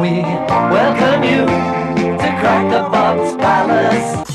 we welcome you to Crackerbox Palace.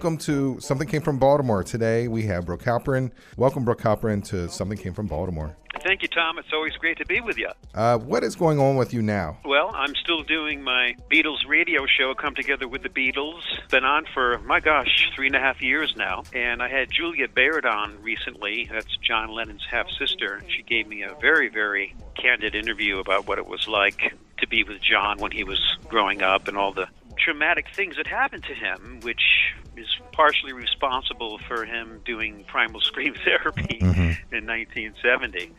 Welcome to Something Came from Baltimore. Today we have Brooke Halperin. Welcome, Brooke Halperin, to Something Came from Baltimore. Thank you, Tom. It's always great to be with you. Uh, what is going on with you now? Well, I'm still doing my Beatles radio show, Come Together with the Beatles. Been on for, my gosh, three and a half years now. And I had Julia Baird on recently. That's John Lennon's half sister. She gave me a very, very candid interview about what it was like to be with John when he was growing up and all the traumatic things that happened to him, which is partially responsible for him doing primal scream therapy in 1970.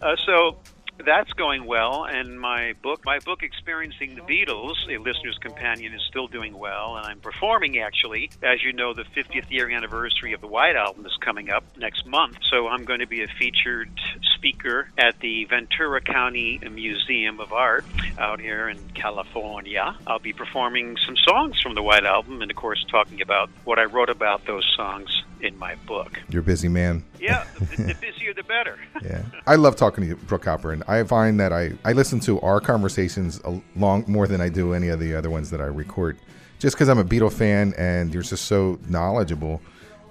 Uh, so that's going well, and my book, my book, Experiencing the Beatles, a listener's companion, is still doing well, and I'm performing actually. As you know, the 50th year anniversary of the White Album is coming up next month, so I'm going to be a featured speaker at the Ventura County Museum of Art out here in California. I'll be performing some songs from the White Album, and of course, talking about what I wrote about those songs in my book. You're a busy man. Yeah, the, the busier the better. Yeah, I love talking to you, Brooke And I find that I, I listen to our conversations a long more than I do any of the other ones that I record, just because I'm a Beatle fan and you're just so knowledgeable.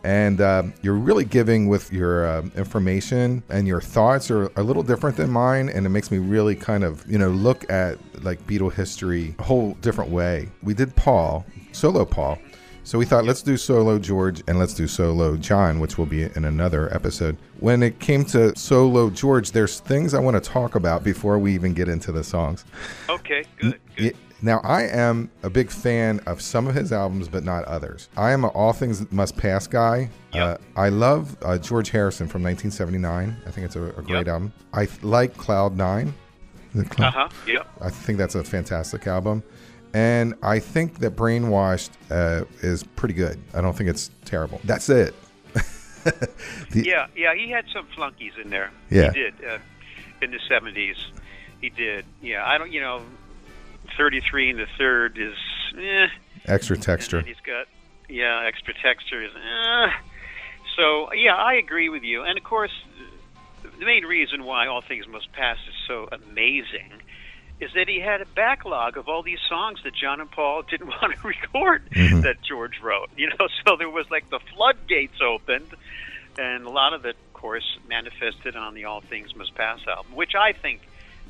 And um, you're really giving with your um, information and your thoughts are a little different than mine, and it makes me really kind of you know look at like Beatle history a whole different way. We did Paul solo Paul, so we thought let's do solo George and let's do solo John, which will be in another episode. When it came to solo George, there's things I want to talk about before we even get into the songs. Okay, good. good. Now, I am a big fan of some of his albums, but not others. I am an All Things Must Pass guy. Yep. Uh, I love uh, George Harrison from 1979. I think it's a, a great Yep. album. I th- like Cloud Nine. Cloud- Uh huh. Yep. I think that's a fantastic album. And I think that Brainwashed uh, is pretty good. I don't think it's terrible. That's it. The- Yeah, yeah, he had some flunkies in there. Yeah. he did uh, in the seventies. He did. Yeah, I don't. You know, thirty-three and the third is. Eh, Extra texture. he's got yeah, extra texture is. Eh. So yeah, I agree with you. And of course, the main reason why All Things Must Pass is so amazing is that he had a backlog of all these songs that John and Paul didn't want to record Mhm. that George wrote. You know, so there was like the floodgates opened, and a lot of it, of course, manifested on the All Things Must Pass album, which I think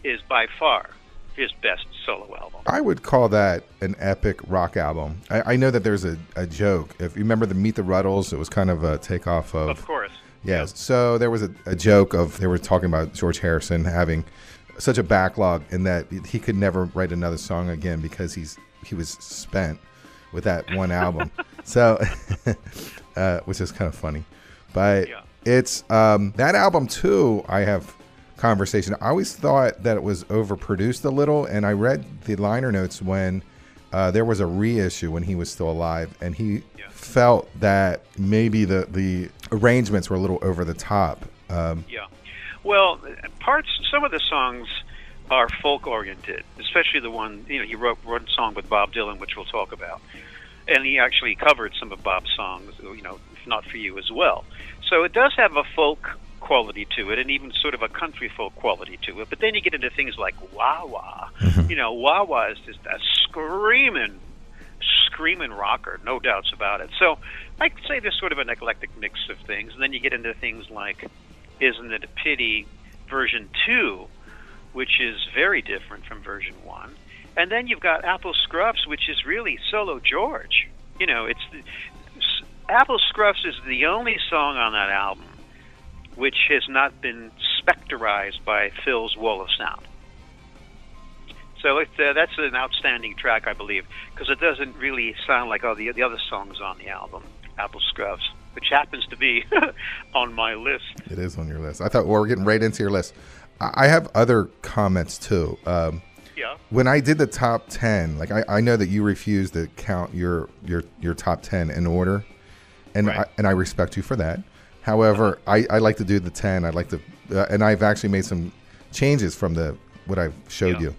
is by far his best solo album. I would call that an epic rock album. I, I know that there's a, a joke. If you remember the Meet the Rutles, it was kind of a takeoff of. Of course. Yes. So there was a, a joke of they were talking about George Harrison having such a backlog in that he could never write another song again because he's he was spent with that one album. so, uh, which is kind of funny, but Yeah. it's um, that album too. I have conversation. I always thought that it was overproduced a little, and I read the liner notes when. Uh, there was a reissue when he was still alive, and he Yeah. felt that maybe the, the arrangements were a little over the top. Um, Yeah. Well, parts. Some of the songs are folk oriented, especially the one you know he wrote one song with Bob Dylan, which we'll talk about, and he actually covered some of Bob's songs. You know, if not for you as well. So it does have a folk quality to it, and even sort of a country folk quality to it. But then you get into things like wah wah. Mm-hmm. You know, wah is just that screaming screaming rocker, no doubts about it. So I'd say there's sort of an eclectic mix of things, and then you get into things like "Isn't It a Pity" version two, which is very different from version one, and then you've got Apple Scruffs, which is really solo George. You know, it's the, Apple Scruffs is the only song on that album which has not been specterized by Phil's wall of sound. So it, uh, that's an outstanding track, I believe, because it doesn't really sound like all the the other songs on the album, Apple Scruffs, which happens to be on my list. It is on your list. I thought well, we're getting right into your list. I I have other comments too. Um, Yeah. when I did the top ten, like I, I know that you refused to count your your your top ten in order, and Right. I, and I respect you for that. However, I, I like to do the ten. I like to, uh, and I've actually made some changes from the what I've showed Yeah. you.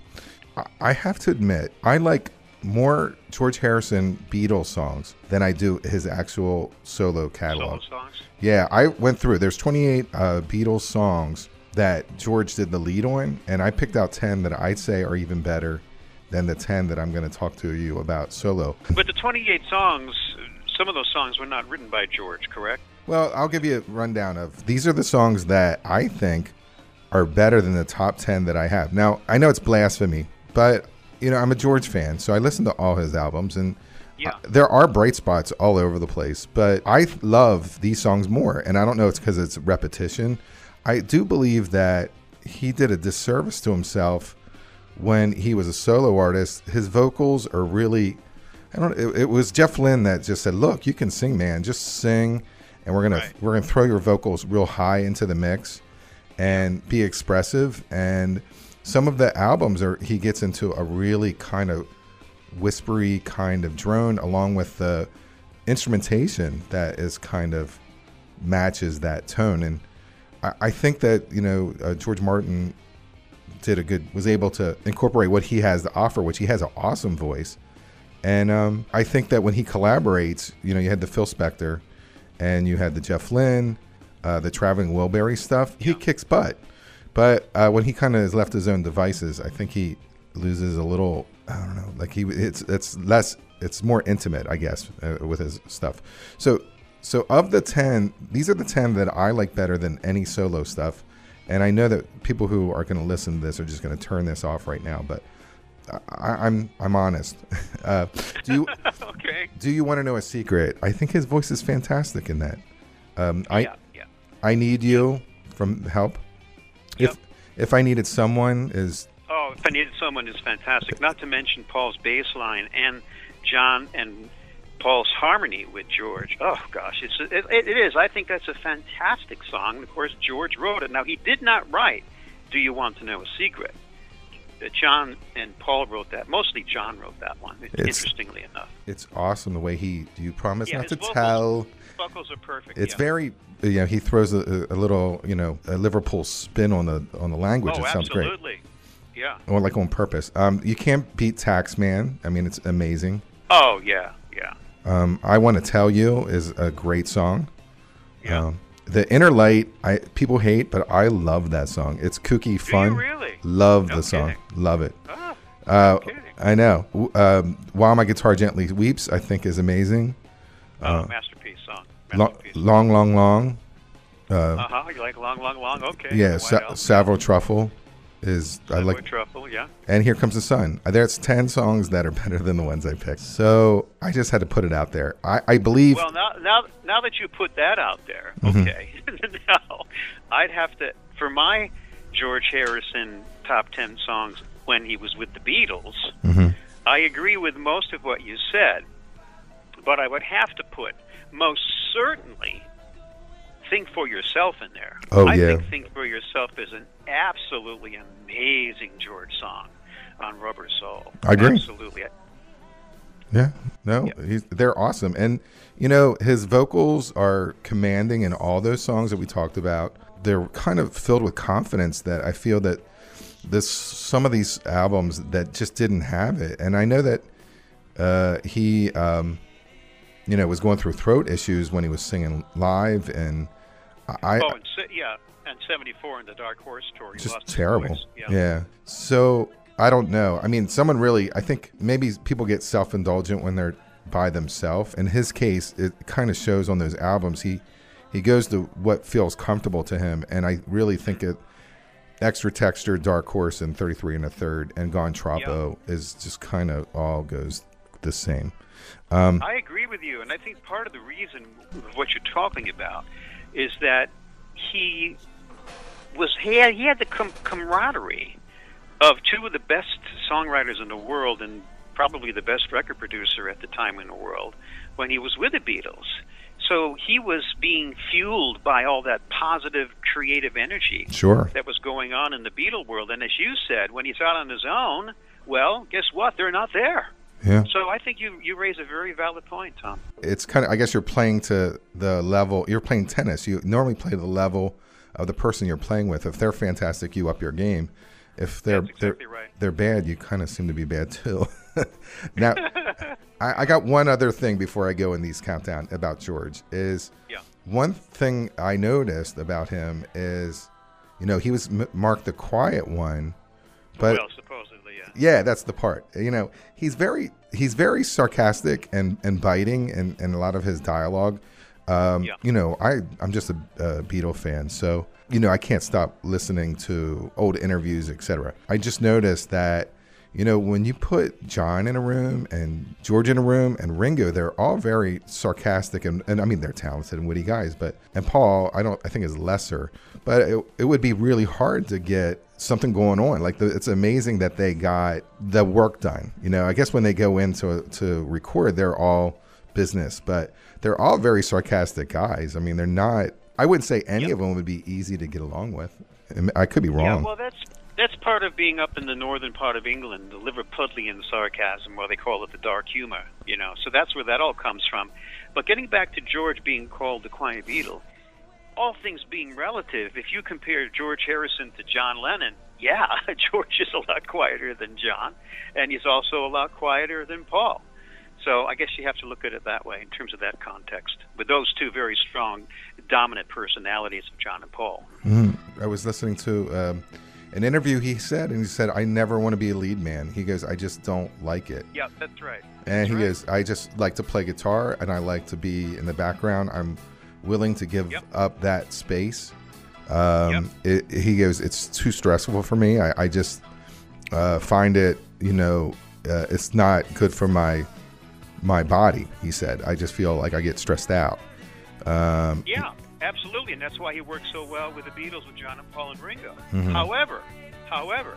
I, I have to admit, I like more George Harrison Beatles songs than I do his actual solo catalog. Solo songs. Yeah, I went through. There's 28 uh, Beatles songs that George did the lead on, and I picked out 10 that I'd say are even better than the 10 that I'm going to talk to you about solo. But the 28 songs, some of those songs were not written by George, correct? Well, I'll give you a rundown of these are the songs that I think are better than the top 10 that I have. Now, I know it's blasphemy, but you know, I'm a George fan, so I listen to all his albums and Yeah. uh, there are bright spots all over the place, but I love these songs more. And I don't know it's because it's repetition. I do believe that he did a disservice to himself when he was a solo artist. His vocals are really I don't. It, it was Jeff Lynne that just said, "Look, you can sing, man. Just sing, and we're gonna Right. we're gonna throw your vocals real high into the mix, and be expressive." And some of the albums are he gets into a really kind of whispery kind of drone, along with the instrumentation that is kind of matches that tone. And I, I think that you know uh, George Martin did a good was able to incorporate what he has to offer, which he has an awesome voice. And um, I think that when he collaborates, you know, you had the Phil Spector, and you had the Jeff Lynne, uh, the Traveling Wilbury stuff. He kicks butt, but uh, when he kind of is left his own devices, I think he loses a little. I don't know, like he it's it's less it's more intimate, I guess, uh, with his stuff. So so of the ten, these are the ten that I like better than any solo stuff. And I know that people who are going to listen to this are just going to turn this off right now, but I, I'm I'm honest. Uh, do you okay. do you want to know a secret? I think his voice is fantastic in that. Um, I yeah, yeah. I need you from Help. Yep. If if I needed someone is Oh, if I needed someone is fantastic. Not to mention Paul's bass line and John and Paul's harmony with George. Oh gosh, it's it, it is. I think that's a fantastic song. Of course, George wrote it. Now he did not write "Do You Want to Know a Secret." John and Paul wrote that. Mostly John wrote that one. It's- interestingly enough, it's awesome the way he. Do you promise Yeah, not to vocals- tell? vocals are perfect. It's yeah. very you know he throws a, a little you know a Liverpool spin on the on the language. Oh, it sounds great. absolutely. Yeah. Or like on purpose. Um, you can't beat Taxman. I mean, it's amazing. Oh yeah, yeah. Um, I want to tell you is a great song. Yeah. Um, the Inner Light, I people hate, but I love that song. It's kooky, fun. really? Love No the song. kidding. Love it. Ah, Uh, kidding. I know. Um, While my guitar gently weeps, I think is amazing. oh, masterpiece song. Masterpiece. long, long, long. Uh, Uh huh. You like long, long, long? Okay. yeah, Sa-? Savoy Truffle is I like. truffle. Yeah. And here comes the sun. Uh, There's ten songs that are better than the ones I picked. So I just had to put it out there. I, I believe. Well, now, now, now that you put that out there, Mm-hmm. okay. now, I'd have to for my George Harrison top ten songs when he was with the Beatles. Mhm. I agree with most of what you said, but I would have to put most certainly Think for Yourself in there. Oh, I yeah. think Think for Yourself is an absolutely amazing George song on Rubber Soul. I agree. Absolutely. Yeah, no, he's, they're awesome, and you know his vocals are commanding in all those songs that we talked about. They're kind of filled with confidence that I feel that this some of these albums that just didn't have it, and I know that uh, he, um, you know, was going through throat issues when he was singing live, and I, Oh, and yeah, and 74 in the Dark Horse tour. He just terrible. voice. Yeah. So I don't know. I mean, someone really. I think maybe people get self-indulgent when they're by themselves. In his case, it kind of shows on those albums. He he goes to what feels comfortable to him, and I really think it. Extra texture, Dark Horse, and 33 and a third, and Gone Troppo is just kind of all goes the same. Um, I agree with you, and I think part of the reason of what you're talking about is that he was he had, he had the com- camaraderie of two of the best songwriters in the world and probably the best record producer at the time in the world when he was with the Beatles. So he was being fueled by all that positive creative energy Sure. that was going on in the Beatle world. And as you said, when he's out on his own, well, guess what? They're not there. Yeah. So I think you you raise a very valid point, Tom. It's kind of. I guess you're playing to the level. You're playing tennis. You normally play to the level of the person you're playing with. If they're fantastic, you up your game. If they're exactly they're, right. they're bad, you kind of seem to be bad too. now, I, I got one other thing before I go in these countdown about George. Is Yeah. one thing I noticed about him is, you know, he was m- marked the quiet one, but well, yeah. that's the part. You know, he's very he's very sarcastic and and biting and and a lot of his dialogue. Um, Yeah. You know, I I'm just a, a Beatle fan, so you know I can't stop listening to old interviews, etc. I just noticed that. You know, when you put John in a room and George in a room and Ringo, they're all very sarcastic and, and I mean they're talented and witty guys, but and Paul, I don't I think is lesser, but it, it would be really hard to get something going on. Like the, it's amazing that they got the work done. You know, I guess when they go in to to record, they're all business, but they're all very sarcastic guys. I mean, they're not. I wouldn't say any of them would be easy to get along with. I could be wrong. Yeah, well, that's that's part of being up in the northern part of England, the Liverpudlian sarcasm, or they call it the dark humor. You know, so that's where that all comes from. But getting back to George being called the Quiet Beatle, all things being relative, if you compare George Harrison to John Lennon, yeah, George is a lot quieter than John, and he's also a lot quieter than Paul. So I guess you have to look at it that way in terms of that context, with those two very strong, dominant personalities of John and Paul. I was listening to um, an interview he said, and he said, "I never want to be a lead man." He goes, "I just don't like it." Yeah, that's right. And he right. goes, I just like to play guitar and I like to be in the background. I'm willing to give Yep. up that space. Um, it, he goes, it's too stressful for me. I, I just uh, find it, you know, uh, it's not good for my my body. He said, I just feel like I get stressed out. Um, Yeah, absolutely, and that's why he worked so well with the Beatles with John and Paul and Ringo. Mhm. However, however,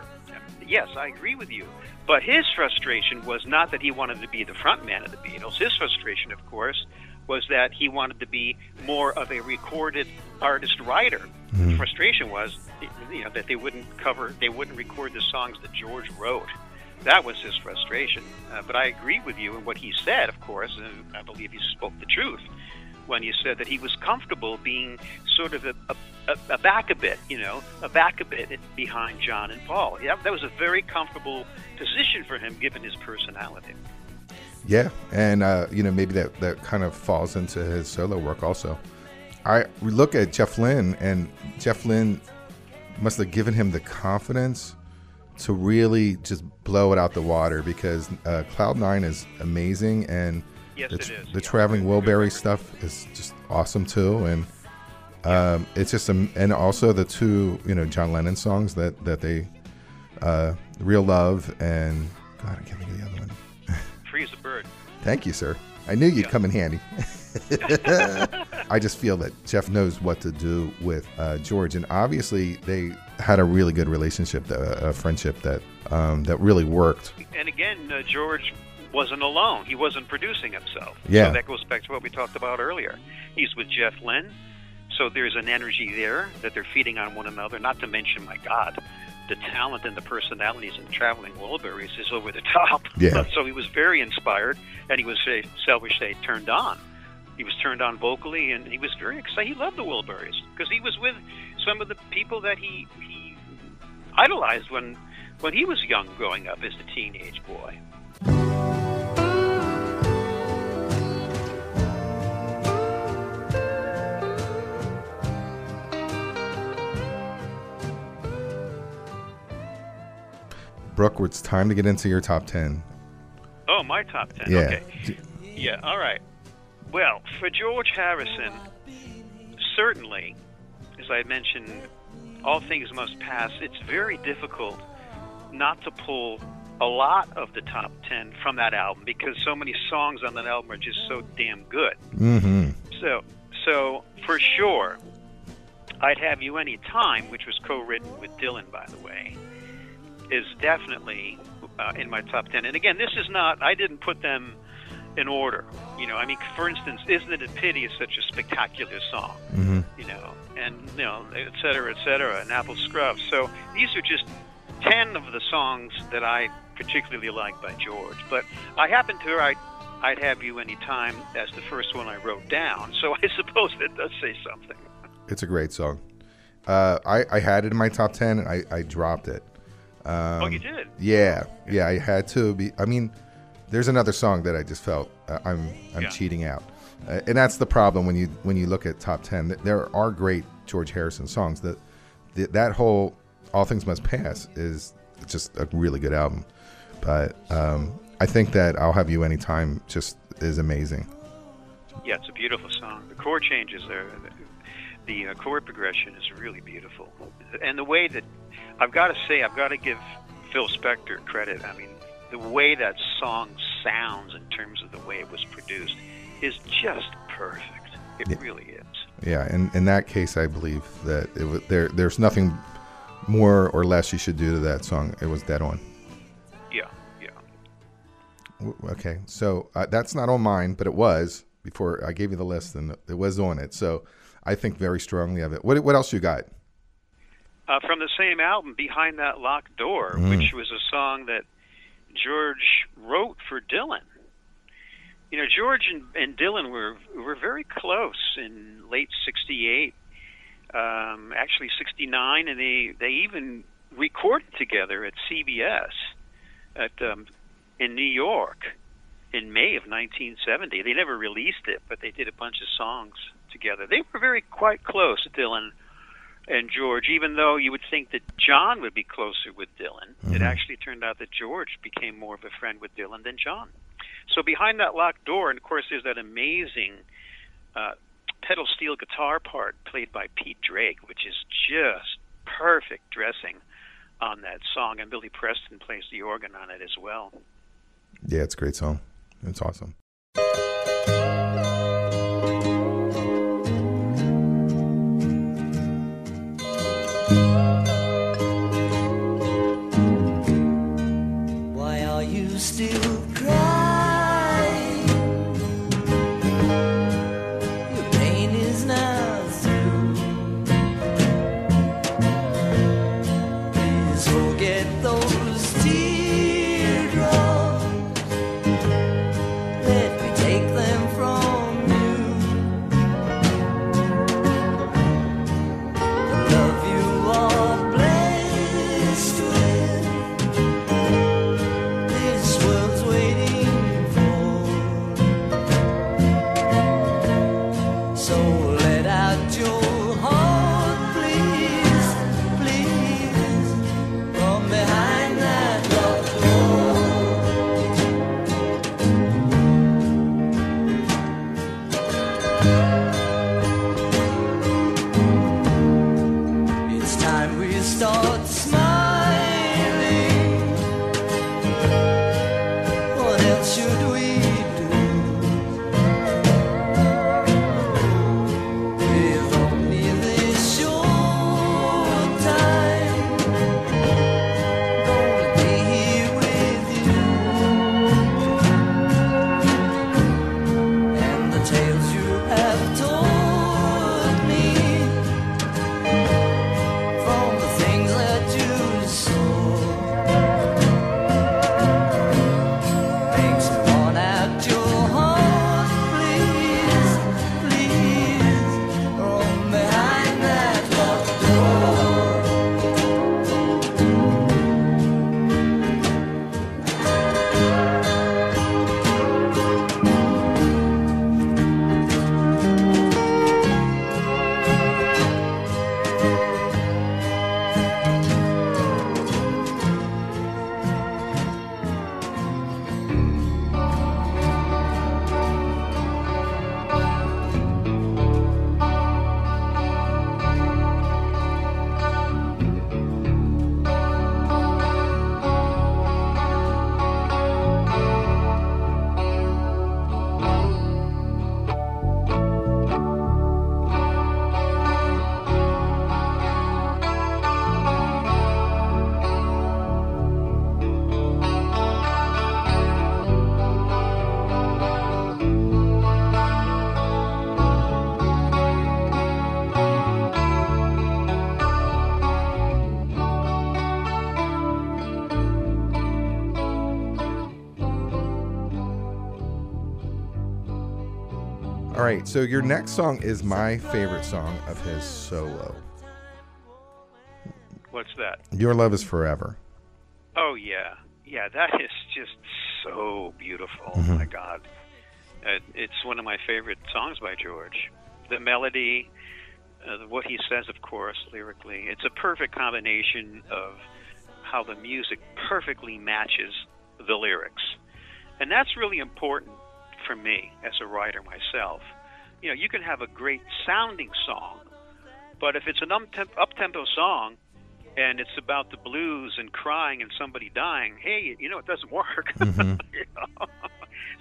yes, I agree with you. But his frustration was not that he wanted to be the front man of the Beatles. His frustration, of course, was that he wanted to be more of a recorded artist writer. The frustration was, you know, that they wouldn't cover, they wouldn't record the songs that George wrote. That was his frustration. Uh, but I agree with you in what he said, of course, and I believe he spoke the truth when he said that he was comfortable being sort of a, a, a, a back a bit, you know, a back a bit behind John and Paul. Yeah, that was a very comfortable position for him given his personality. Yeah, and uh, you know maybe that that kind of falls into his solo work also. I we look at Jeff Lynne, and Jeff Lynne must have given him the confidence to really just blow it out the water because uh, Cloud Nine is amazing, and Yes, the, it is. the Yeah. Traveling Wilbury stuff is just awesome too, and um, it's just um, and also the two you know John Lennon songs that that they uh, Real Love and God I can't think of the other one. Free as a bird. Thank you, sir. I knew you'd come in handy. I just feel that Jeff knows what to do with uh, George, and obviously they had a really good relationship, uh, a friendship that um, that really worked. And again, uh, George wasn't alone. He wasn't producing himself. Yeah. So that goes back to what we talked about earlier. He's with Jeff Lynne. So there's an energy there that they're feeding on one another. Not to mention, my God, the talent and the personalities in Traveling Wilburys is over the top. Yeah. so he was very inspired, and he was, uh, shall we say, turned on. He was turned on vocally, and he was very excited. He loved the Wilburys because he was with some of the people that he he idolized when when he was young, growing up as a teenage boy. Brooke, it's time to get into your top ten. Oh, my top ten. Yeah. Okay. Yeah. All right. Well, for George Harrison, certainly, as I mentioned, all things must pass. It's very difficult not to pull a lot of the top ten from that album because so many songs on that album are just so damn good. Mm-hmm. So, so for sure, I'd have you any time, which was co-written with Dylan, by the way. Is definitely uh, in my top ten. And again, this is not. I didn't put them in order. You know, I mean, for instance, "Isn't It a Pity" is such a spectacular song. Mm-hmm. You know, and you know, et cetera, et cetera, and Apple Scrub. So these are just ten of the songs that I particularly like by George. But I happen to write "I'd Have You Anytime" as the first one I wrote down. So I suppose that does say something. It's a great song. Uh, I, I had it in my top 10 and I, I dropped it. Um, oh, you did? Yeah, yeah, I had to be. I mean, there's another song that I just felt uh, I'm I'm Yeah. cheating out, uh, and that's the problem when you when you look at top ten. There are great George Harrison songs. That that that whole All Things Must Pass is just a really good album, but um, I think that I'll Have You Anytime just is amazing. Yeah, it's a beautiful song. The chord changes there. The uh, chord progression is really beautiful, and the way that I've got to say, I've got to give Phil Spector credit. I mean, the way that song sounds in terms of the way it was produced is just perfect. It Yeah. really is. Yeah, and in that case, I believe that it was, there there's nothing more or less you should do to that song. It was dead on. Yeah, yeah. Okay, so uh, that's not on mine, but it was before I gave you the list, and it was on it. So I think very strongly of it. What what else you got? Uh, from the same album, Behind That Locked Door, Mm. which was a song that George wrote for Dylan. You know, George and, and Dylan were were very close in late '68, um, actually '69, and they they even recorded together at CBS at um, in New York in May of 1970. They never released it, but they did a bunch of songs together. They were very quite close, Dylan and George, even though you would think that John would be closer with Dylan, it Mhm. actually turned out that George became more of a friend with Dylan than John. So behind that locked door, and of course, there's that amazing uh, pedal steel guitar part played by Pete Drake, which is just perfect dressing on that song, and Billy Preston plays the organ on it as well. Yeah, it's a great song. It's awesome. Right, so your next song is my favorite song of his solo. What's that? Your Love is Forever. Oh yeah, yeah. That is just so beautiful. Mm-hmm. Oh my God, it's one of my favorite songs by George. The melody, uh, what he says, of course, lyrically, it's a perfect combination of how the music perfectly matches the lyrics, and that's really important for me as a writer myself. You know, you can have a great sounding song, but if it's an up tempo song and it's about the blues and crying and somebody dying, hey, you know, it doesn't work. You know?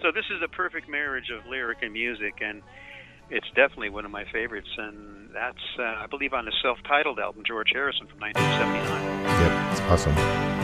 so this is a perfect marriage of lyric and music, and it's definitely one of my favorites. And that's, uh, I believe, on the self-titled album, George Harrison from 1979. Yep, it's awesome.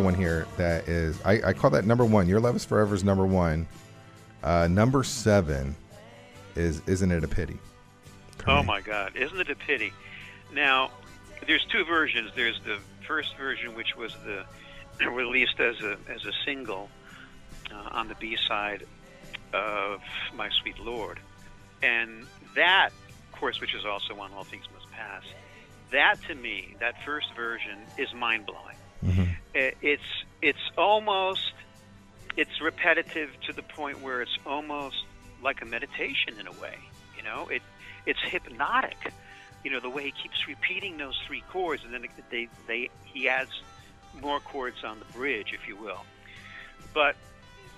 Another one here that is I, I call that number one. Your Love is Forever is number one. Uh, number seven is Isn't It a Pity? Oh my God! Isn't it a pity? Now, there's two versions. There's the first version, which was the released as a as a single uh, on the B side of My Sweet Lord, and that, of course, which is also on All Things Must Pass. That to me, that first version is mind blowing. Mm-hmm. Uh, it's it's almost it's repetitive to the point where it's almost like a meditation in a way. You know, it it's hypnotic. You know, the way he keeps repeating those three chords, and then they they he adds more chords on the bridge, if you will. But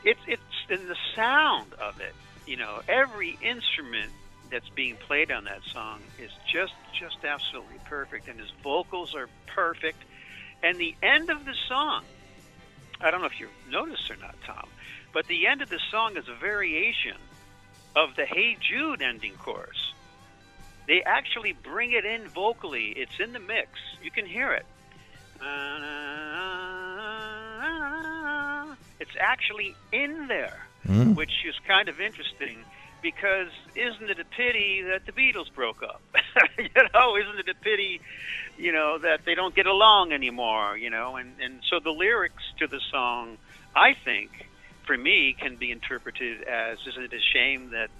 it's it's in the sound of it. You know, every instrument that's being played on that song is just just absolutely perfect, and his vocals are perfect. And the end of the song, I don't know if you noticed or not, Tom, but the end of the song is a variation of the Hey Jude ending chorus. They actually bring it in vocally. It's in the mix. You can hear it. It's actually in there, Mm. which is kind of interesting. Because isn't it a pity that the Beatles broke up? you know, isn't it a pity, you know, that they don't get along anymore? You know, and and so the lyrics to the song, I think, for me, can be interpreted as, isn't it a shame that,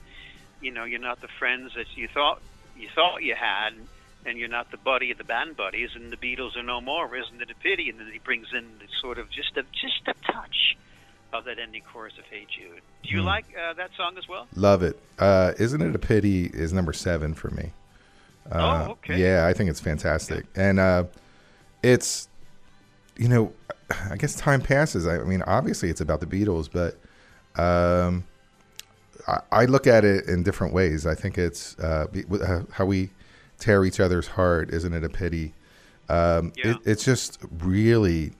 you know, you're not the friends that you thought you thought you had, and you're not the buddy of the band buddies, and the Beatles are no more. Isn't it a pity? And then he brings in sort of just a just a touch of that ending chorus of "Hey Jude." Do you like uh, that song as well? Love it. Uh, Isn't it a pity? Is number seven for me. Uh, oh, okay. Yeah, I think it's fantastic, and uh, it's you know, I guess time passes. I mean, obviously it's about the Beatles, but um, I, I look at it in different ways. I think it's uh, be- uh, how we tear each other's heart. Isn't it a pity? Um, Yeah. it, it's just really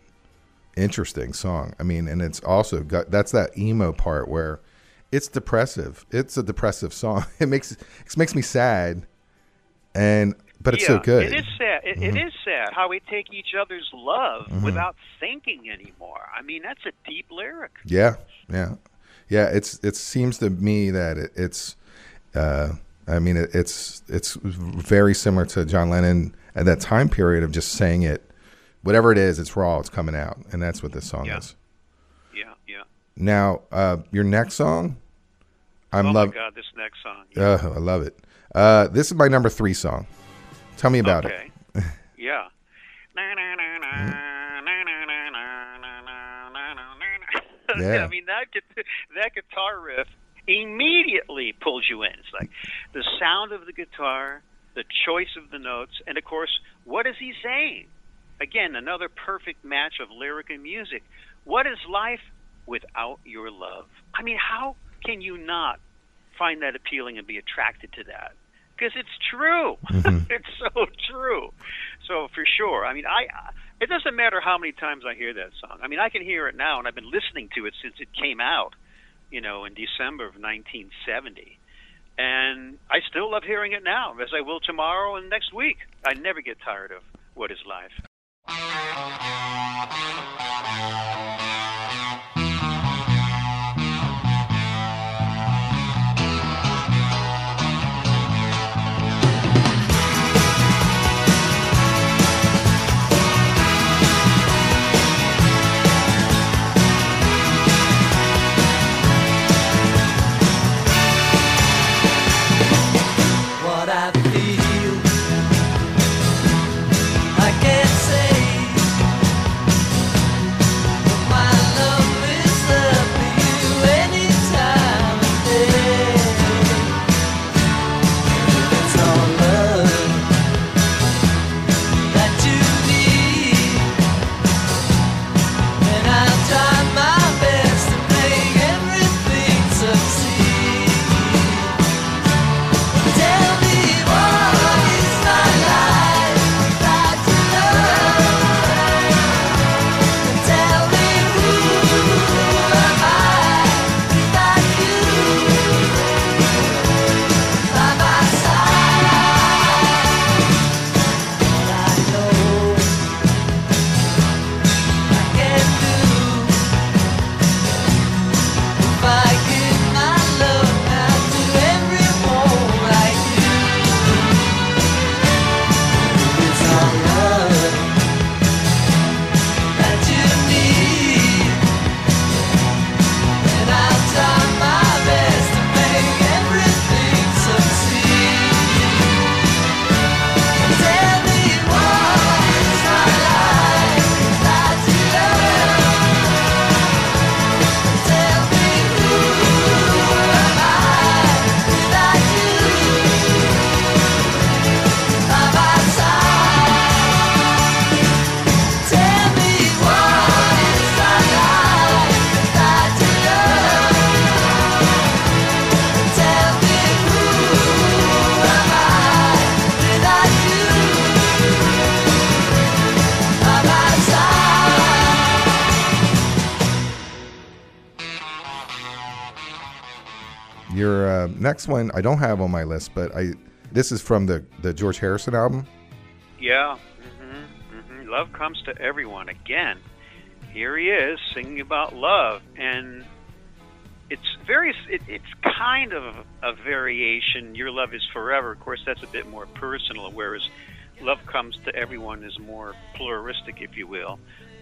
interesting song. I mean, and it's also got that's that emo part where it's depressive. It's a depressive song. It makes it makes me sad, and but it's yeah, so good. Mm-hmm. It is sad. It, it is sad how we take each other's love without thinking anymore. I mean, that's a deep lyric. Yeah, yeah, yeah. It's it seems to me that it, it's. Uh, I mean, it, it's it's very similar to John Lennon at that time period of just saying it, whatever it is, it's raw. It's coming out, and that's what this song yeah. is. Yeah, yeah. Now, uh, your next song, I'm oh love. Oh God, this next song. Yeah. Oh, I love it. Uh, this is my number three song. Tell me about okay. it. yeah. yeah. I mean that that guitar riff immediately pulls you in. It's like the sound of the guitar, the choice of the notes, and of course, what is he saying? Again, another perfect match of lyric and music. What is life without your love? I mean, how can you not find that appealing and be attracted to that? Because it's true. Mm-hmm. it's so true. So for sure. I mean, I. It doesn't matter how many times I hear that song. I mean, I can hear it now, and I've been listening to it since it came out. You know, in December of 1970, and I still love hearing it now, as I will tomorrow and next week. I never get tired of "What Is Life." Thank you. Your uh, next one, I don't have on my list, but I this is from the the George Harrison album. Yeah. hmm hmm Love comes to everyone again. here he is singing about love, and it's very, it, it's kind of a variation. Your love is forever. Of course, that's a bit more personal, whereas love comes to everyone is more pluralistic, if you will.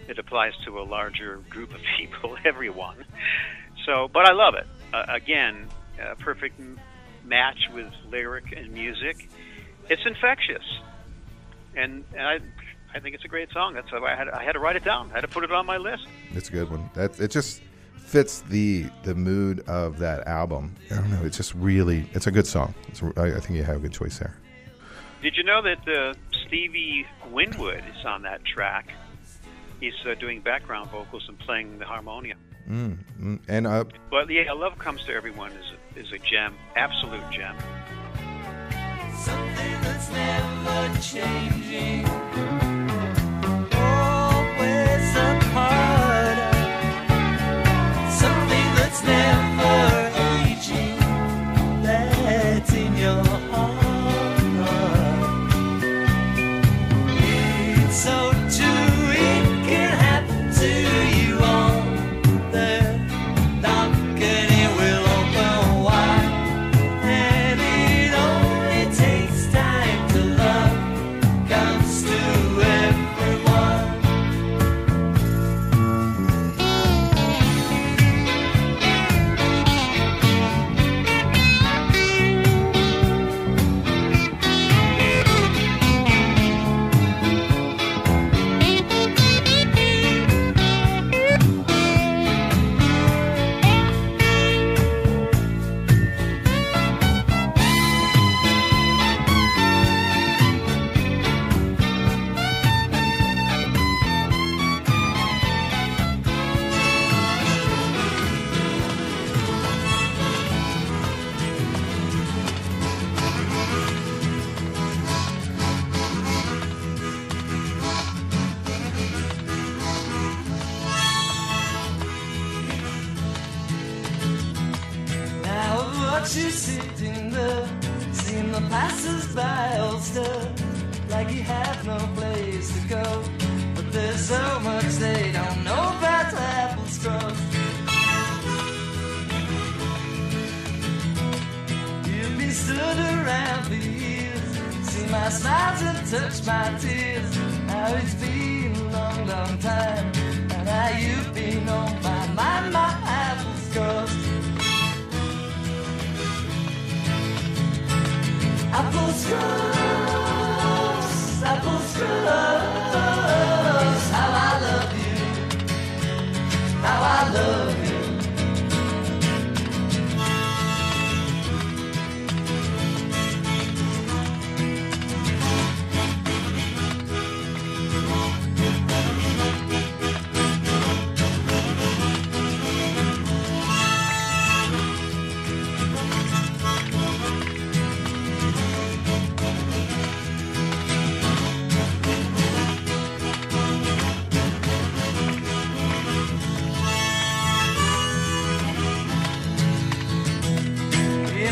It applies to a larger group of people, everyone. So, but I love it. Uh, again, a perfect m- match with lyric and music. It's infectious, and, and I, I think it's a great song. That's why I had, I had to write it down. I had to put it on my list. It's a good one. That it just fits the the mood of that album. I don't know. It's just really. It's a good song. It's, I, I think you have a good choice there. Did you know that uh, Stevie Winwood is on that track? He's uh, doing background vocals and playing the harmonium. Mm, mm, and uh, But yeah, Love Comes to Everyone is a, is a gem, absolute gem. Something that's never changing. Always a part of something that's never aging. That's in your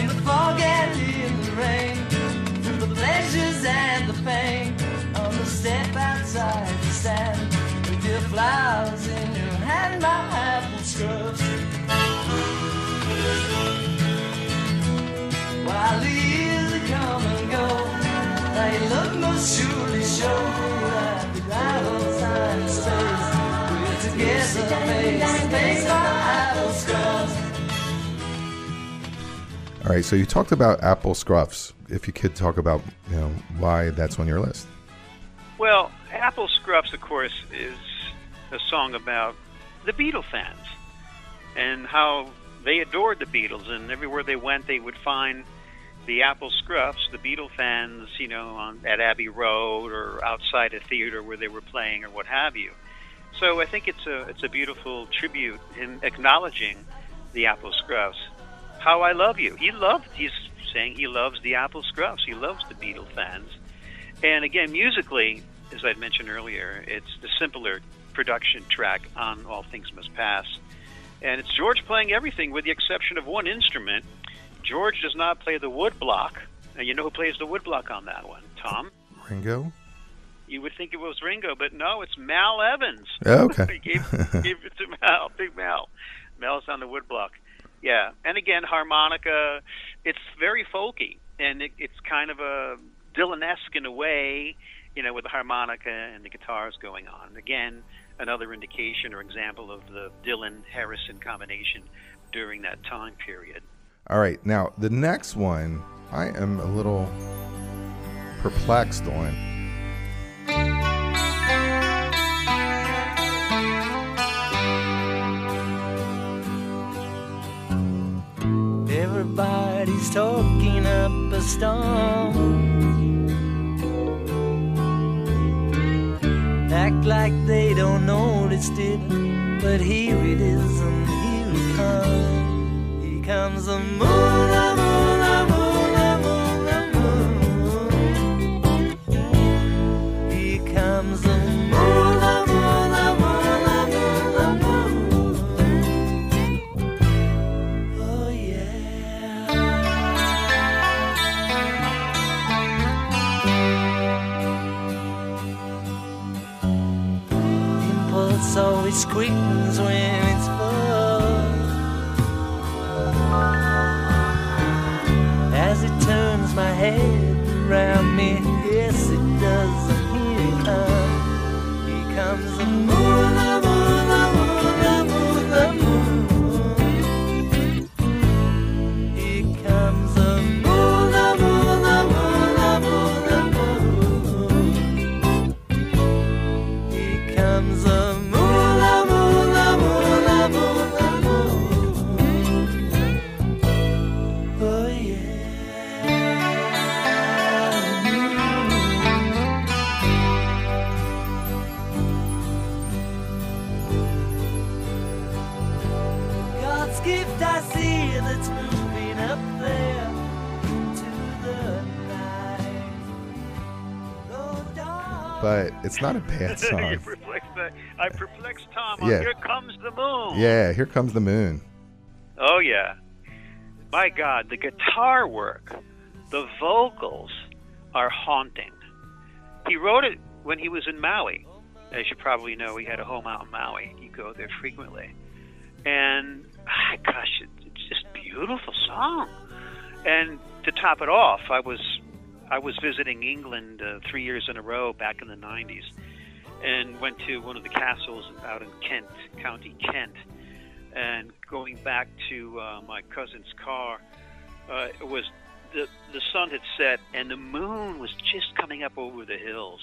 the fog and in the rain, through the pleasures and the pain, on the step outside you stand with your flowers in your hand, my Apple Scruffs. While the years come and go, they look must surely show all right. So you talked about Apple Scruffs. If you could talk about you know why that's on your list. Well, Apple Scruffs, of course, is a song about the Beatle fans and how they adored the Beatles, and everywhere they went, they would find the Apple Scruffs, the Beatle fans, you know, on, at Abbey Road or outside a theater where they were playing or what have you. So I think it's a it's a beautiful tribute in acknowledging the Apple Scruffs. How I love you. He loved. He's saying he loves the Apple Scruffs. He loves the Beatle fans. And again, musically, as I'd mentioned earlier, it's the simpler production track on All Things Must Pass. And it's George playing everything with the exception of one instrument. George does not play the wood block. And you know who plays the wood block on that one? Tom? Ringo. You would think it was Ringo, but no, it's Mal Evans. Oh, okay. he gave, gave it to Mal, Big Mal. Mal's on the woodblock. Yeah, and again, harmonica. It's very folky, and it, it's kind of a Dylan-esque in a way, you know, with the harmonica and the guitars going on. Again, another indication or example of the Dylan Harrison combination during that time period. All right, now the next one I am a little perplexed on. Talking up a storm. Act like they don't notice it, but here it is, and here it comes. Here comes the moon, But it's not a bad you song. the, I perplexed Tom on Yeah. Here Comes the Moon. Yeah, here comes the moon. Oh yeah. My God, the guitar work, the vocals are haunting. He wrote it when he was in Maui. As you probably know, he had a home out in Maui. You go there frequently. And gosh, it's just beautiful song. And to top it off, I was I was visiting England uh, three years in a row back in the '90s, and went to one of the castles out in Kent, County Kent, and going back to uh, my cousin's car, uh, it was the the sun had set and the moon was just coming up over the hills.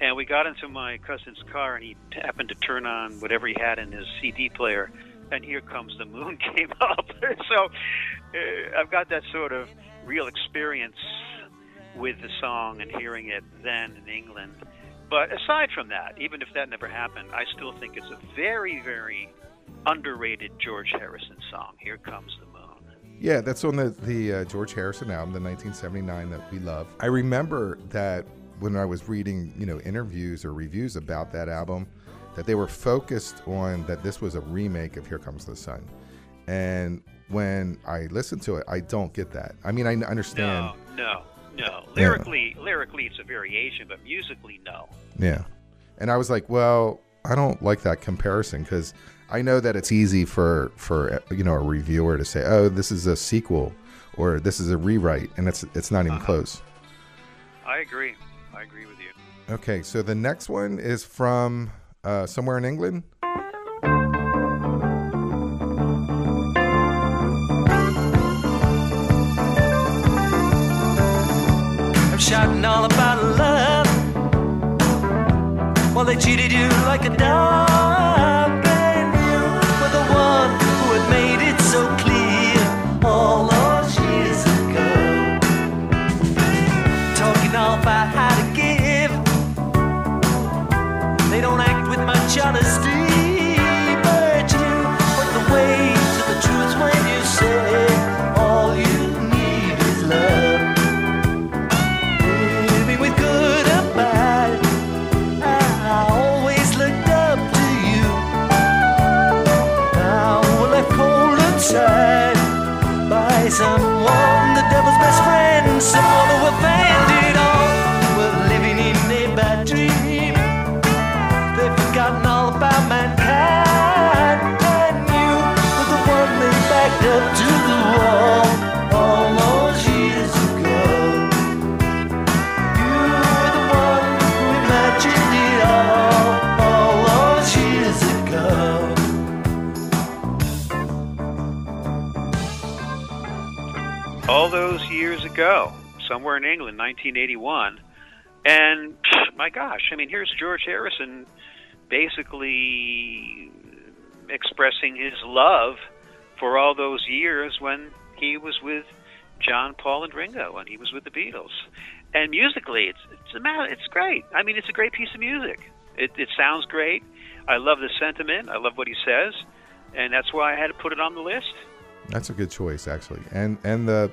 And we got into my cousin's car, and he happened to turn on whatever he had in his CD player, and here comes the moon came up. so uh, I've got that sort of real experience with the song and hearing it then in England. But aside from that, even if that never happened, I still think it's a very, very underrated George Harrison song. Here comes the moon. Yeah, that's on the the uh, George Harrison album, the 1979 that we love. I remember that when I was reading, you know, interviews or reviews about that album, that they were focused on that this was a remake of Here Comes the Sun. And when I listen to it, I don't get that. I mean, I understand. No, no, no. Lyrically, lyrically, it's a variation, but musically, no. Yeah. And I was like, well, I don't like that comparison because I know that it's easy for for you know a reviewer to say, oh, this is a sequel or this is a rewrite, and it's it's not even close. I agree. I agree with you. Okay, so the next one is from uh, somewhere in England. Shouting all about love. Well, they cheated you like a dog, somewhere in England, 1981. And my gosh, I mean, here's George Harrison basically expressing his love for all those years when he was with John, Paul, and Ringo, when he was with the Beatles. And musically, it's it's a it's great. I mean, it's a great piece of music. It, it sounds great. I love the sentiment. I love what he says, and that's why I had to put it on the list. That's a good choice, actually, and and the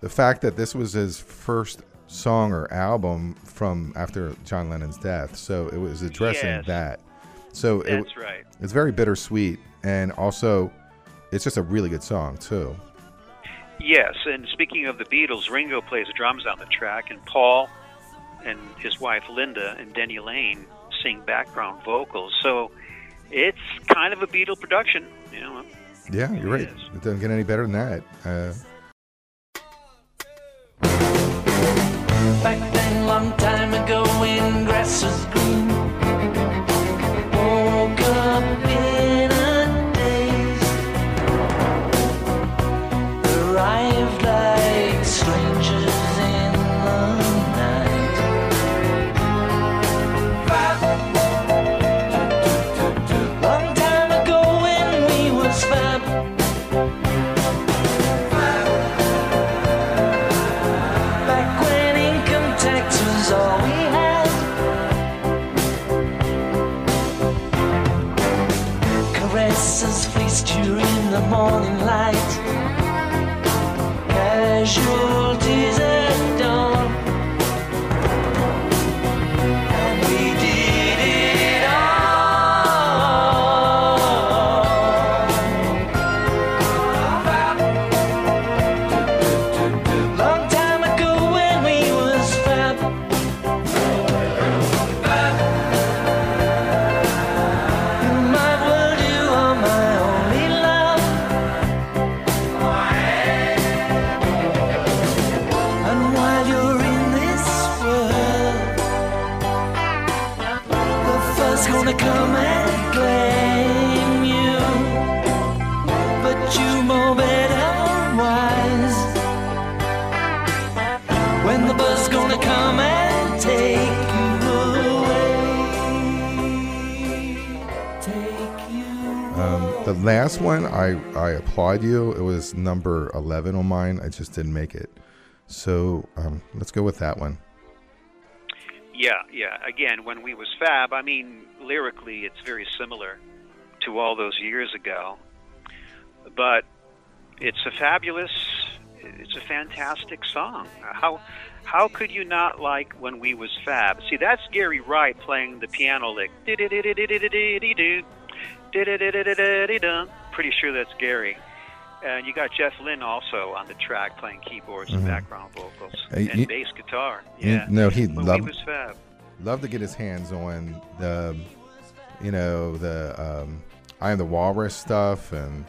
the fact that this was his first song or album from after John Lennon's death, so it was addressing Yes. that. So it, That's right. it's very bittersweet, and also it's just a really good song too. Yes, and speaking of the Beatles, Ringo plays the drums on the track, and Paul and his wife Linda and Denny Laine sing background vocals. So it's kind of a Beatle production, you know. Yeah, you're right. It. It doesn't get any better than that. Uh, Back then, long time ago, when grass was green. Um, the last one, I I applaud you. It was number eleven on mine. I just didn't make it. So um, let's go with that one. Yeah, yeah. Again, when we was Fab, I mean, lyrically, it's very similar to all those years ago. But it's a fabulous, it's a fantastic song. How how could you not like when we was fab? See, that's Gary Wright playing the piano lick. Pretty sure that's Gary. And you got Jeff Lynne also on the track playing keyboards and mm-hmm. background vocals and bass guitar. Yeah, no, he loved. was fab. Loved to get his hands on the, you know, the um, I am the Walrus stuff and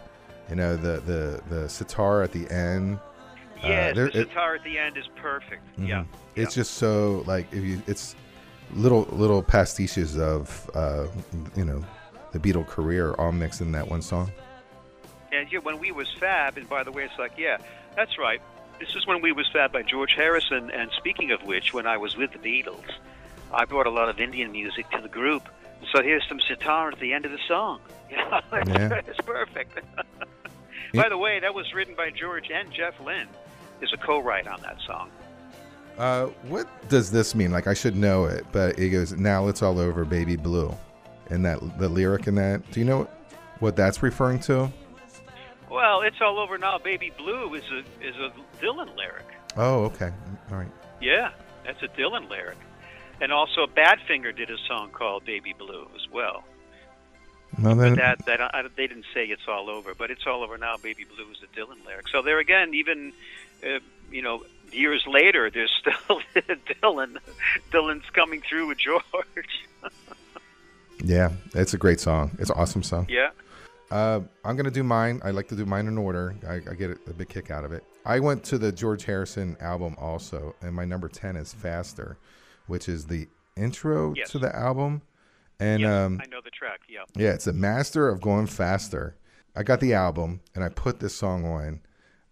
you know the the the sitar at the end uh, Yes, there- the it- sitar at the end is perfect. Yeah. Mhm. It's just so like if you, it's little little pastiches of uh, you know the Beatle career all mixed in that one song. And yeah, when we was Fab, and by the way, it's like, yeah, that's right. This is when we was Fab by George Harrison. And speaking of which, when I was with the Beatles, I brought a lot of Indian music to the group. So here's some sitar at the end of the song. Yeah, it's, perfect. By the way, that was written by George and Jeff Lynne. Is a co-write on that song. Uh, what does this mean? Like I should know it, but it goes now. It's all over, baby blue, and that the lyric in that. Do you know what that's referring to? Well, it's all over now. Baby Blue is a is a Dylan lyric. Oh, okay, all right. Yeah, that's a Dylan lyric. And also, Badfinger did a song called "Baby Blue" as well. Well then, That that I, they didn't say it's all over, but it's all over now. "Baby Blue" is a Dylan lyric. So there again, even uh, you know, years later, there's still Dylan. Dylan's coming through with George. yeah, it's a great song. It's an awesome song. yeah. Uh, I'm gonna do mine. I like to do mine in order. I, I get a big kick out of it. I went to the George Harrison album also, and my number ten is "Faster," which is the intro Yes. to the album. And um, I know the track. Yeah. yeah, it's a master of going faster. I got the album and I put this song on.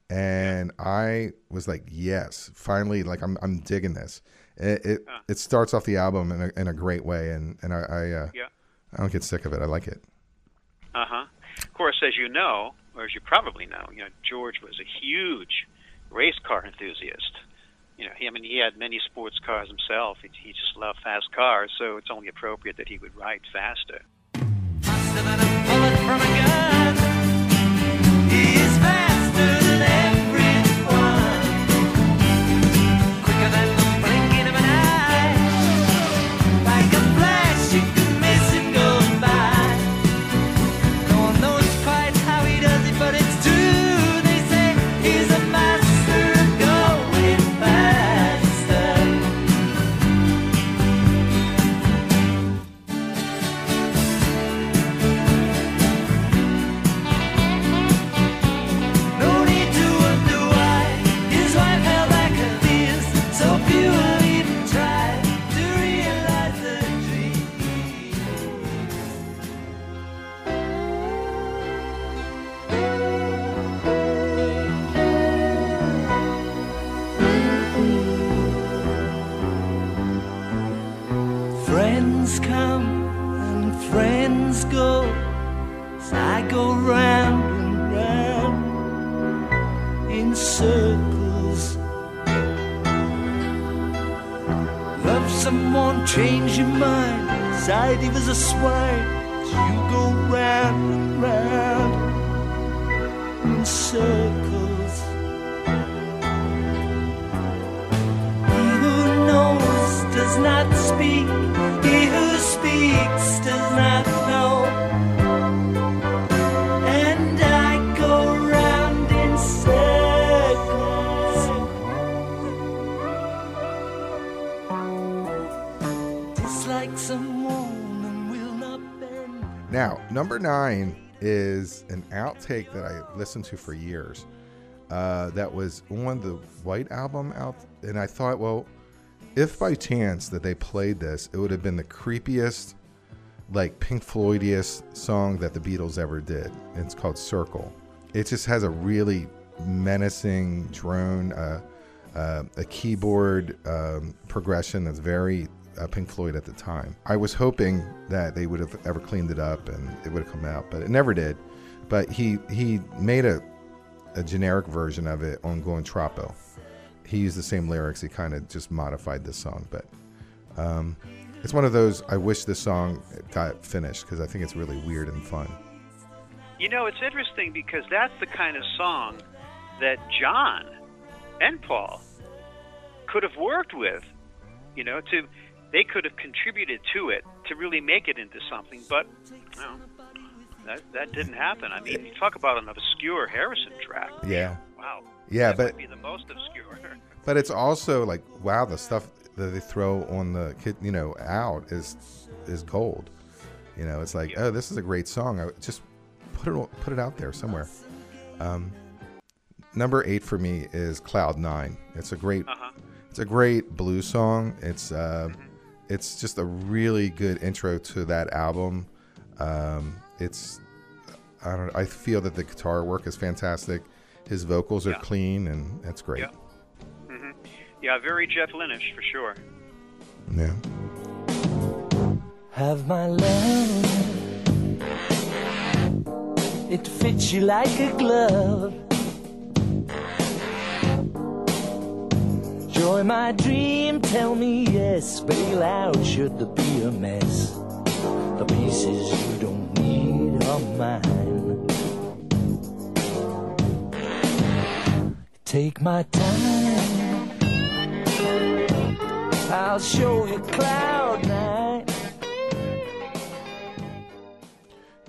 And I was like, yes, finally, like I'm I'm digging this. It it, Huh. it starts off the album in a, in a great way, and and I I, uh, Yeah. I don't get sick of it. I like it. Uh huh. Of course, as you know, or as you probably know, you know George was a huge race car enthusiast. You know, he, I mean, he had many sports cars himself. He, he just loved fast cars, so it's only appropriate that he would ride faster. I go round and round in circles. Love someone, change your mind. He was a swine. You go round and round in circles. He who knows does not speak. He who speaks does not Now, number nine is an outtake that I listened to for years. Uh, that was on the White album out, and I thought, well, if by chance that they played this, it would have been the creepiest, like Pink Floydiest song that the Beatles ever did. It's called Circle. It just has a really menacing drone, uh, uh, a keyboard um, progression that's very uh, Pink Floyd at the time. I was hoping that they would have ever cleaned it up and it would have come out, but it never did. But he he made a a generic version of it on Going. He used the same lyrics. He kind of just modified this song, but um, it's one of those. I wish this song got finished because I think it's really weird and fun. You know, it's interesting because that's the kind of song that John and Paul could have worked with. You know, to they could have contributed to it to really make it into something, but you know, that that didn't happen. I mean, you talk about an obscure Harrison track. Yeah, Wow. yeah, that but would be the most obscure. but it's also like wow, the stuff that they throw on the kid, you know, out is is gold. You know, it's like Yeah. oh, this is a great song. I just put it put it out there somewhere. Um, number eight for me is Cloud Nine. It's a great Uh huh. It's a great blues song. It's uh, it's just a really good intro to that album. Um, it's I don't I feel that the guitar work is fantastic. His vocals are Yeah. clean and that's great. Yeah. Yeah, very Jeff Lynnish for sure. Yeah. Have my love. It fits you like a glove. Joy, my dream, tell me yes. Bail out should there be a mess. The pieces you don't need are mine. Take my time. I'll show you cloud nine.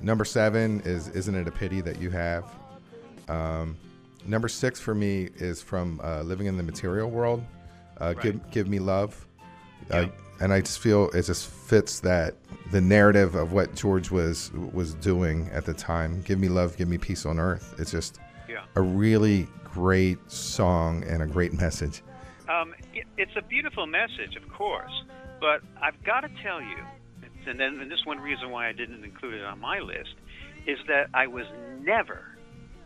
Number seven is "Isn't It a Pity That You Have." Um, number six for me is from uh, "Living in the Material World." Uh, Right. Give Give Me Love. Yeah. Uh, and I just feel it just fits that the narrative of what George was was doing at the time. Give me love, give me peace on earth. It's just Yeah. a really great song and a great message. Um, it, it's a beautiful message, of course, but I've got to tell you, and then and this one reason why I didn't include it on my list, is that I was never,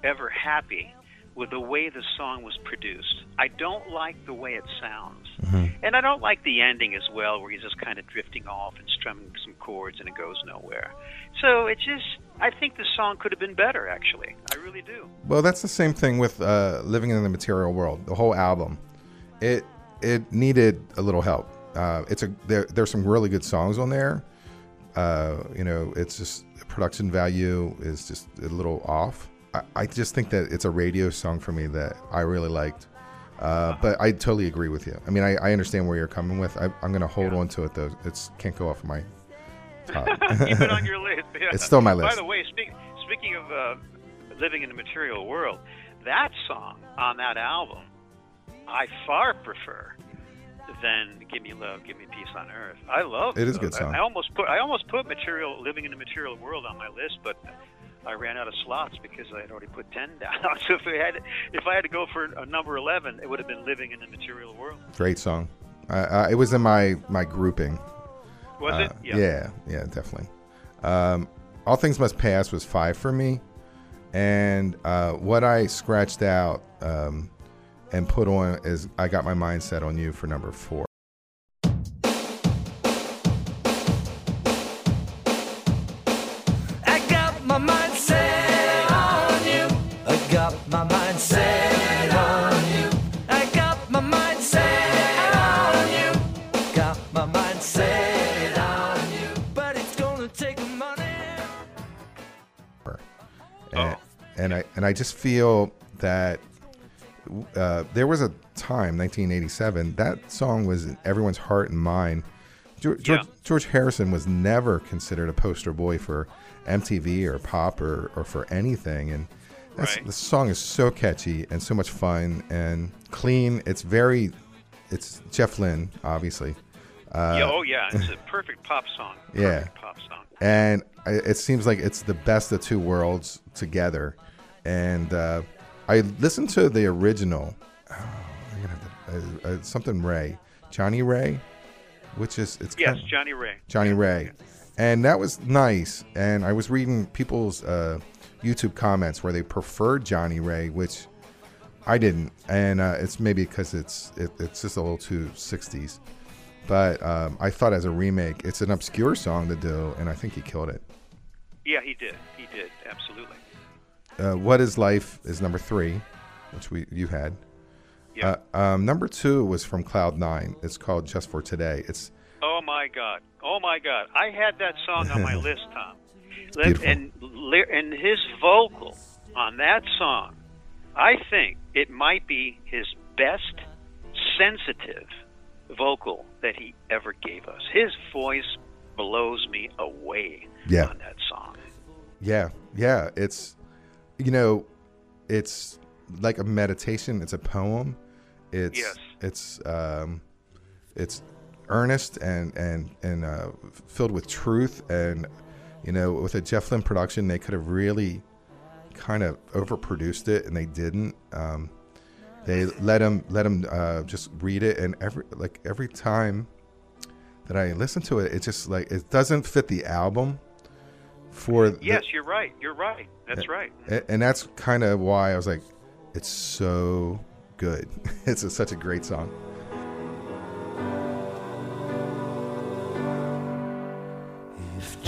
ever happy with the way the song was produced. I don't like the way it sounds. Mm-hmm. And I don't like the ending as well, where he's just kind of drifting off and strumming some chords and it goes nowhere. So it just, I think the song could have been better, actually. I really do. Well, that's the same thing with uh, living in the material world. The whole album, it it needed a little help. Uh, it's a there, there's some really good songs on there. Uh, you know, it's just production value is just a little off. I, I just think that it's a radio song for me that I really liked. Uh, but I totally agree with you. I mean, I, I understand where you're coming with. I, I'm going to hold on to it though. It's can't go off my top. Keep it on your list. Yeah. It's still my list. By the way, speak, speaking of uh, living in the material world, that song on that album, I far prefer than "Give Me Love, Give Me Peace on Earth." I love it. It is a good song. I, I almost put I almost put material living in the material world on my list, but I ran out of slots because I had already put ten down. so if I had if I had to go for a number eleven, it would have been living in the material world. Great song. Uh, uh, it was in my my grouping. Was Uh, it? yeah, yeah, definitely. Um, All Things Must Pass was five for me, and uh, what I scratched out um, and put on is I got my mindset on you for number four. And. I and I just feel that uh, there was a time, 1987, that song was in everyone's heart and mind. George, Yeah. George Harrison was never considered a poster boy for MTV or pop or, or for anything, and that's, Right. the song is so catchy and so much fun and clean. It's very, it's Jeff Lynne, obviously. Uh, yeah, oh yeah, it's a perfect pop song. Yeah. Pop song. and it seems like it's the best of two worlds together. And uh, I listened to the original, oh, I'm gonna have to, uh, uh, something Ray, Johnny Ray, which is it's Yes, kind- Johnny Ray. Johnny Ray, and that was nice. And I was reading people's uh, YouTube comments where they preferred Johnny Ray, which I didn't, and uh, it's maybe because it's it, it's just a little too '60s. But um, I thought as a remake, it's an obscure song to do, and I think he killed it. Yeah, he did. He did. Absolutely. Uh, what is life is number three, which we you had. Yeah. Uh, um, number two was from Cloud Nine. It's called Just for Today. It's oh my God. Oh my God. I had that song on my list, Tom. Beautiful. And and his vocal on that song, I think it might be his best sensitive vocal that he ever gave us. His voice blows me away Yeah. on that song. Yeah, yeah. It's you know, it's like a meditation. It's a poem. It's Yes. it's um, it's earnest and and and uh, filled with truth. And you know, with a Jeff Lynne production, they could have really kind of overproduced it, and they didn't. Um, they let him let him uh, just read it, and every like every time that I listen to it, it just like it doesn't fit the album. For the- Yes, you're right. You're right. That's right. a- and that's kind of why I was like, it's so good. it's a, such a great song. If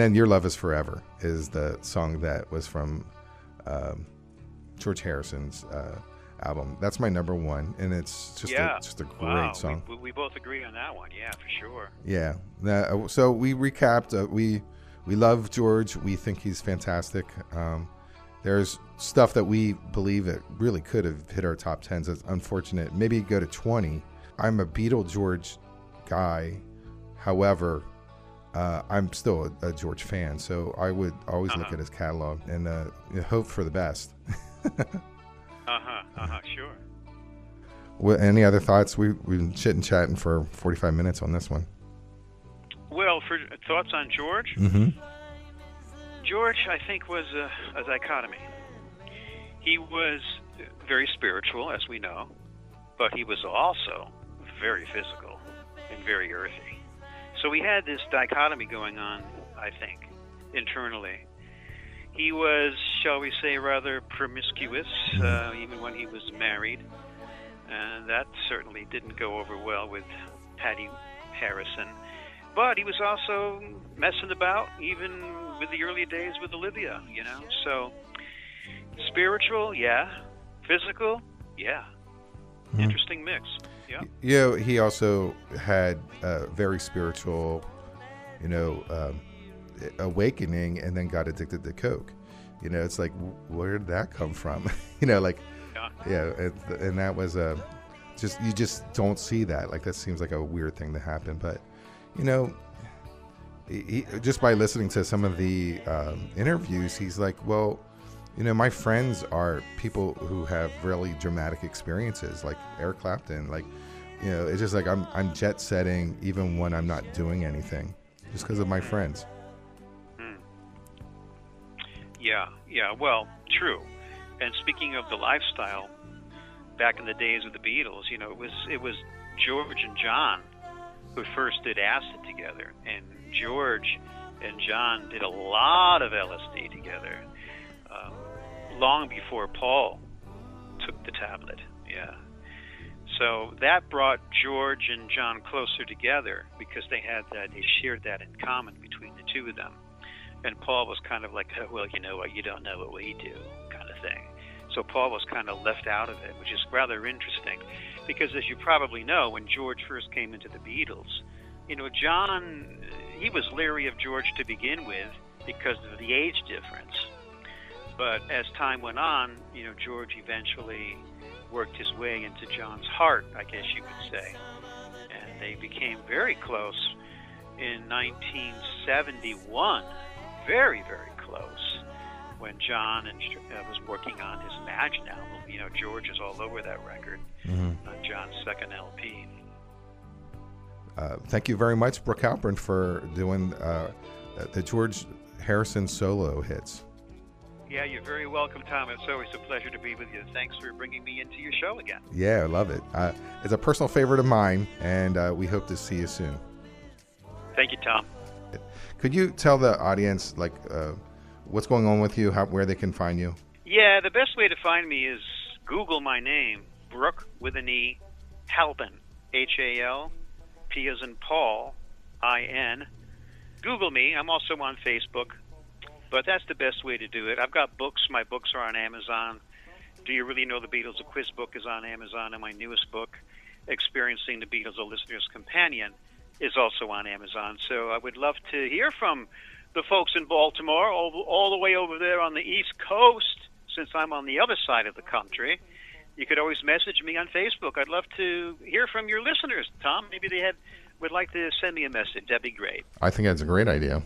then Your Love is Forever is the song that was from um, George Harrison's uh, album. That's my number one, and it's just yeah. a, just a great wow. song. We, we, both agree on that one. Yeah, for sure. Yeah. Uh, so we recapped. Uh, we we love George. We think he's fantastic. Um, there's stuff that we believe that really could have hit our top tens. It's unfortunate. Maybe go to twenty. I'm a Beatle George guy. However, uh, I'm still a, a, George fan, so I would always uh-huh. look at his catalog and uh, hope for the best. uh huh. Uh huh. Sure. Well, any other thoughts? We we've been chitting chatting for 45 minutes on this one. Well, for thoughts on George. Mm-hmm. George, I think, was a, a dichotomy. He was very spiritual, as we know, but he was also very physical and very earthy. So we had this dichotomy going on, I think, internally. He was, shall we say, rather promiscuous, mm-hmm. uh, even when he was married. And that certainly didn't go over well with Pattie Harrison. But he was also messing about, even with the early days with Olivia, you know? So, spiritual, yeah. Physical, yeah. Mm-hmm. Interesting mix. Yeah. You know, he also had a very spiritual, you know, um, awakening and then got addicted to coke. You know, it's like, where did that come from? you know, like, yeah, yeah and, and that was a, just, you just don't see that. Like, that seems like a weird thing to happen. But, you know, he, just by listening to some of the um, interviews, he's like, well, you know, my friends are people who have really dramatic experiences, like Eric Clapton. Like, you know, it's just like I'm I'm jet setting even when I'm not doing anything, just because of my friends. Hmm. Yeah, yeah. Well, true. And speaking of the lifestyle, back in the days of the Beatles, you know, it was it was George and John who first did acid together, and George and John did a lot of LSD together long before Paul took the tablet. Yeah. So that brought George and John closer together because they had that, they shared that in common between the two of them. And Paul was kind of like, oh, well, you know what, you don't know what we do, kind of thing. So Paul was kind of left out of it, which is rather interesting because, as you probably know, when George first came into the Beatles, you know, John, he was leery of George to begin with because of the age difference. But as time went on, you know, George eventually worked his way into John's heart, I guess you could say. And they became very close in 1971. Very, very close. When John and, uh, was working on his Imagine album. You know, George is all over that record mm-hmm. on John's second LP. Uh, thank you very much, Brooke Halpin, for doing uh, the George Harrison solo hits. Yeah, you're very welcome, Tom. It's always a pleasure to be with you. Thanks for bringing me into your show again. Yeah, I love it. Uh, it's a personal favorite of mine, and uh, we hope to see you soon. Thank you, Tom. Could you tell the audience like uh, what's going on with you, how, where they can find you? Yeah, the best way to find me is Google my name, Brooke with an E, Halpin, H A L, P as in Paul, I N. Google me. I'm also on Facebook. But that's the best way to do it. I've got books. My books are on Amazon. Do You Really Know the Beatles? A quiz book is on Amazon, and my newest book, Experiencing the Beatles, a Listener's Companion, is also on Amazon. So I would love to hear from the folks in Baltimore, all, all the way over there on the East Coast, since I'm on the other side of the country. You could always message me on Facebook. I'd love to hear from your listeners, Tom. Maybe they had would like to send me a message. That'd be great. I think that's a great idea.